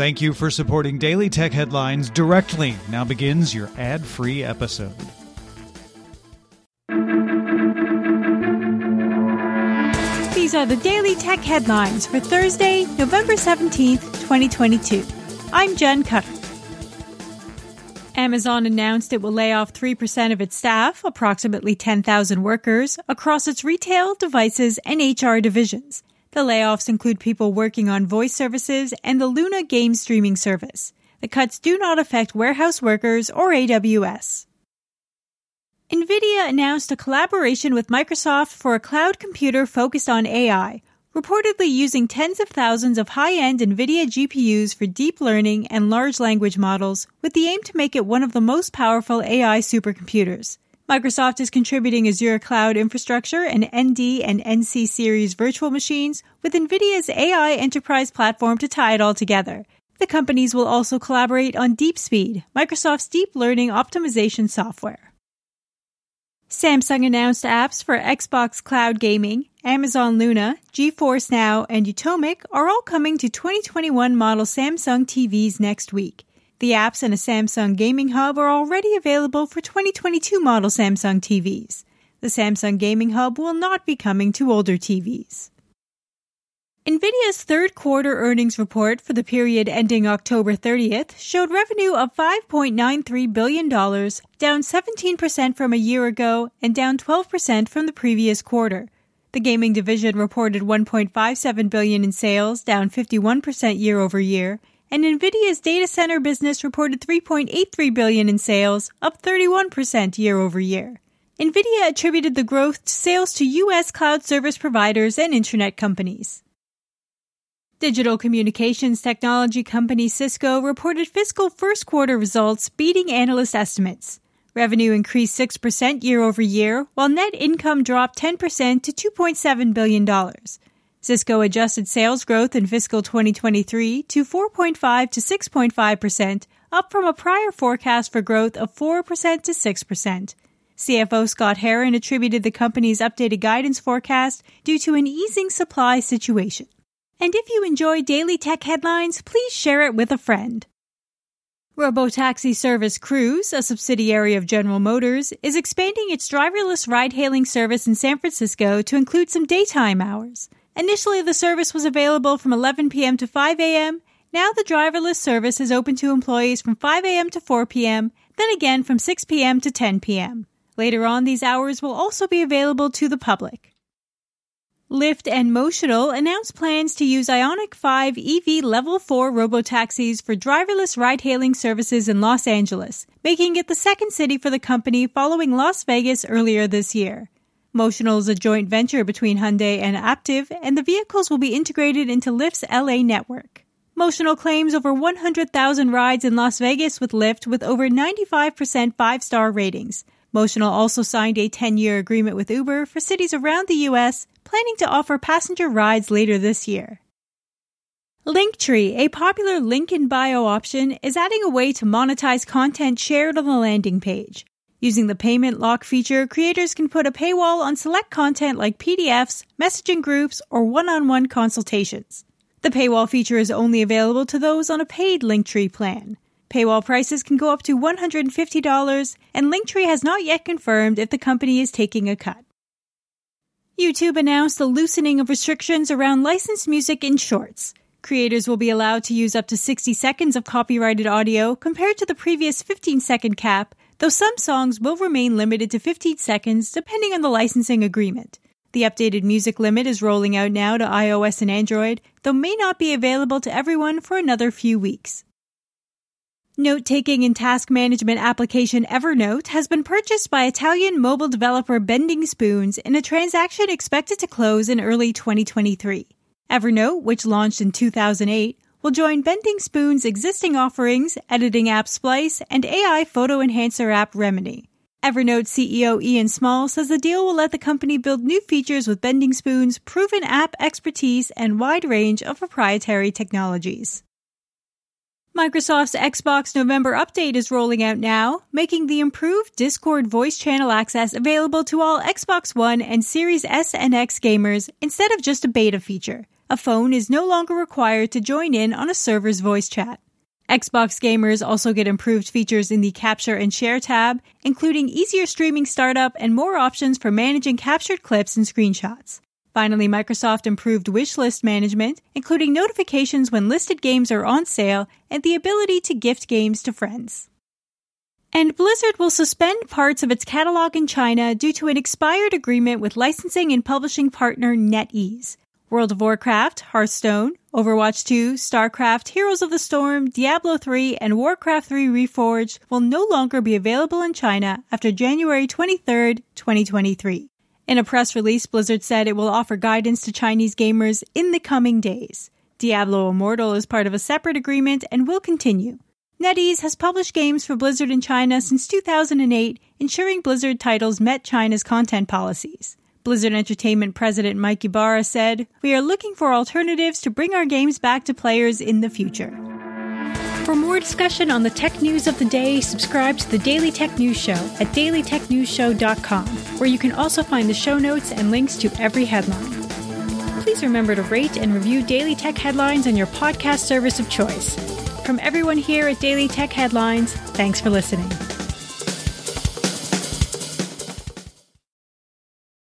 Thank you for supporting Daily Tech Headlines directly. Now begins your ad free episode. These are the Daily Tech Headlines for Thursday, November 17th, 2022. I'm Jen Cutter. Amazon announced it will lay off 3% of its staff, approximately 10,000 workers, across its retail, devices, and HR divisions. The layoffs include people working on voice services and the Luna game streaming service. The cuts do not affect warehouse workers or AWS. NVIDIA announced a collaboration with Microsoft for a cloud computer focused on AI, reportedly using tens of thousands of high-end NVIDIA GPUs for deep learning and large language models with the aim to make it one of the most powerful AI supercomputers. Microsoft is contributing Azure Cloud Infrastructure and ND and NC series virtual machines with NVIDIA's AI enterprise platform to tie it all together. The companies will also collaborate on DeepSpeed, Microsoft's deep learning optimization software. Samsung announced apps for Xbox Cloud Gaming, Amazon Luna, GeForce Now, and Utomik are all coming to 2021 model Samsung TVs next week. The apps and a Samsung Gaming Hub are already available for 2022 model Samsung TVs. The Samsung Gaming Hub will not be coming to older TVs. NVIDIA's third quarter earnings report for the period ending October 30th showed revenue of $5.93 billion, down 17% from a year ago and down 12% from the previous quarter. The gaming division reported 1.57 billion in sales, down 51% year over year, and Nvidia's data center business reported 3.83 billion in sales, up 31% year over year. Nvidia attributed the growth to sales to US cloud service providers and internet companies. Digital communications technology company Cisco reported fiscal first quarter results beating analyst estimates. Revenue increased 6% year over year, while net income dropped 10% to $2.7 billion. Cisco adjusted sales growth in fiscal 2023 to 4.5 to 6.5%, up from a prior forecast for growth of 4% to 6%. CFO Scott Herren attributed the company's updated guidance forecast due to an easing supply situation. And if you enjoy daily tech headlines, please share it with a friend. Robotaxi service Cruise, a subsidiary of General Motors, is expanding its driverless ride hailing service in San Francisco to include some daytime hours. Initially, the service was available from 11 p.m. to 5 a.m. Now the driverless service is open to employees from 5 a.m. to 4 p.m., then again from 6 p.m. to 10 p.m. Later on, these hours will also be available to the public. Lyft and Motional announced plans to use Ioniq 5 EV Level 4 robotaxis for driverless ride hailing services in Los Angeles, making it the second city for the company following Las Vegas earlier this year. Motional is a joint venture between Hyundai and Aptiv, and the vehicles will be integrated into Lyft's LA network. Motional claims over 100,000 rides in Las Vegas with Lyft with over 95% five star ratings. Motional also signed a 10 year agreement with Uber for cities around the U.S., planning to offer passenger rides later this year. Linktree, a popular link in bio option, is adding a way to monetize content shared on the landing page. Using the payment lock feature, creators can put a paywall on select content like PDFs, messaging groups, or one-on-one consultations. The paywall feature is only available to those on a paid Linktree plan. Paywall prices can go up to $150, and Linktree has not yet confirmed if the company is taking a cut. YouTube announced the loosening of restrictions around licensed music in shorts. Creators will be allowed to use up to 60 seconds of copyrighted audio compared to the previous 15 second cap, though some songs will remain limited to 15 seconds depending on the licensing agreement. The updated music limit is rolling out now to iOS and Android, though may not be available to everyone for another few weeks. Note taking and task management application Evernote has been purchased by Italian mobile developer Bending Spoons in a transaction expected to close in early 2023. Evernote, which launched in 2008, will join Bending Spoon's existing offerings, editing app Splice, and AI photo enhancer app Remini. Evernote CEO Ian Small says the deal will let the company build new features with Bending Spoon's proven app expertise and wide range of proprietary technologies. Microsoft's Xbox November update is rolling out now, making the improved Discord voice channel access available to all Xbox One and Series S and X gamers instead of just a beta feature. A phone is no longer required to join in on a server's voice chat. Xbox gamers also get improved features in the Capture and Share tab, including easier streaming startup and more options for managing captured clips and screenshots. Finally, Microsoft improved wish list management, including notifications when listed games are on sale and the ability to gift games to friends. And Blizzard will suspend parts of its catalog in China due to an expired agreement with licensing and publishing partner NetEase. World of Warcraft, Hearthstone, Overwatch 2, StarCraft, Heroes of the Storm, Diablo 3, and Warcraft 3 Reforged will no longer be available in China after January 23, 2023. In a press release, Blizzard said it will offer guidance to Chinese gamers in the coming days. Diablo Immortal is part of a separate agreement and will continue. NetEase has published games for Blizzard in China since 2008, ensuring Blizzard titles met China's content policies. Blizzard Entertainment President Mike Ybarra said, We are looking for alternatives to bring our games back to players in the future. For more discussion on the tech news of the day, subscribe to the Daily Tech News Show at dailytechnewsshow.com, where you can also find the show notes and links to every headline. Please remember to rate and review Daily Tech Headlines on your podcast service of choice. From everyone here at Daily Tech Headlines, thanks for listening.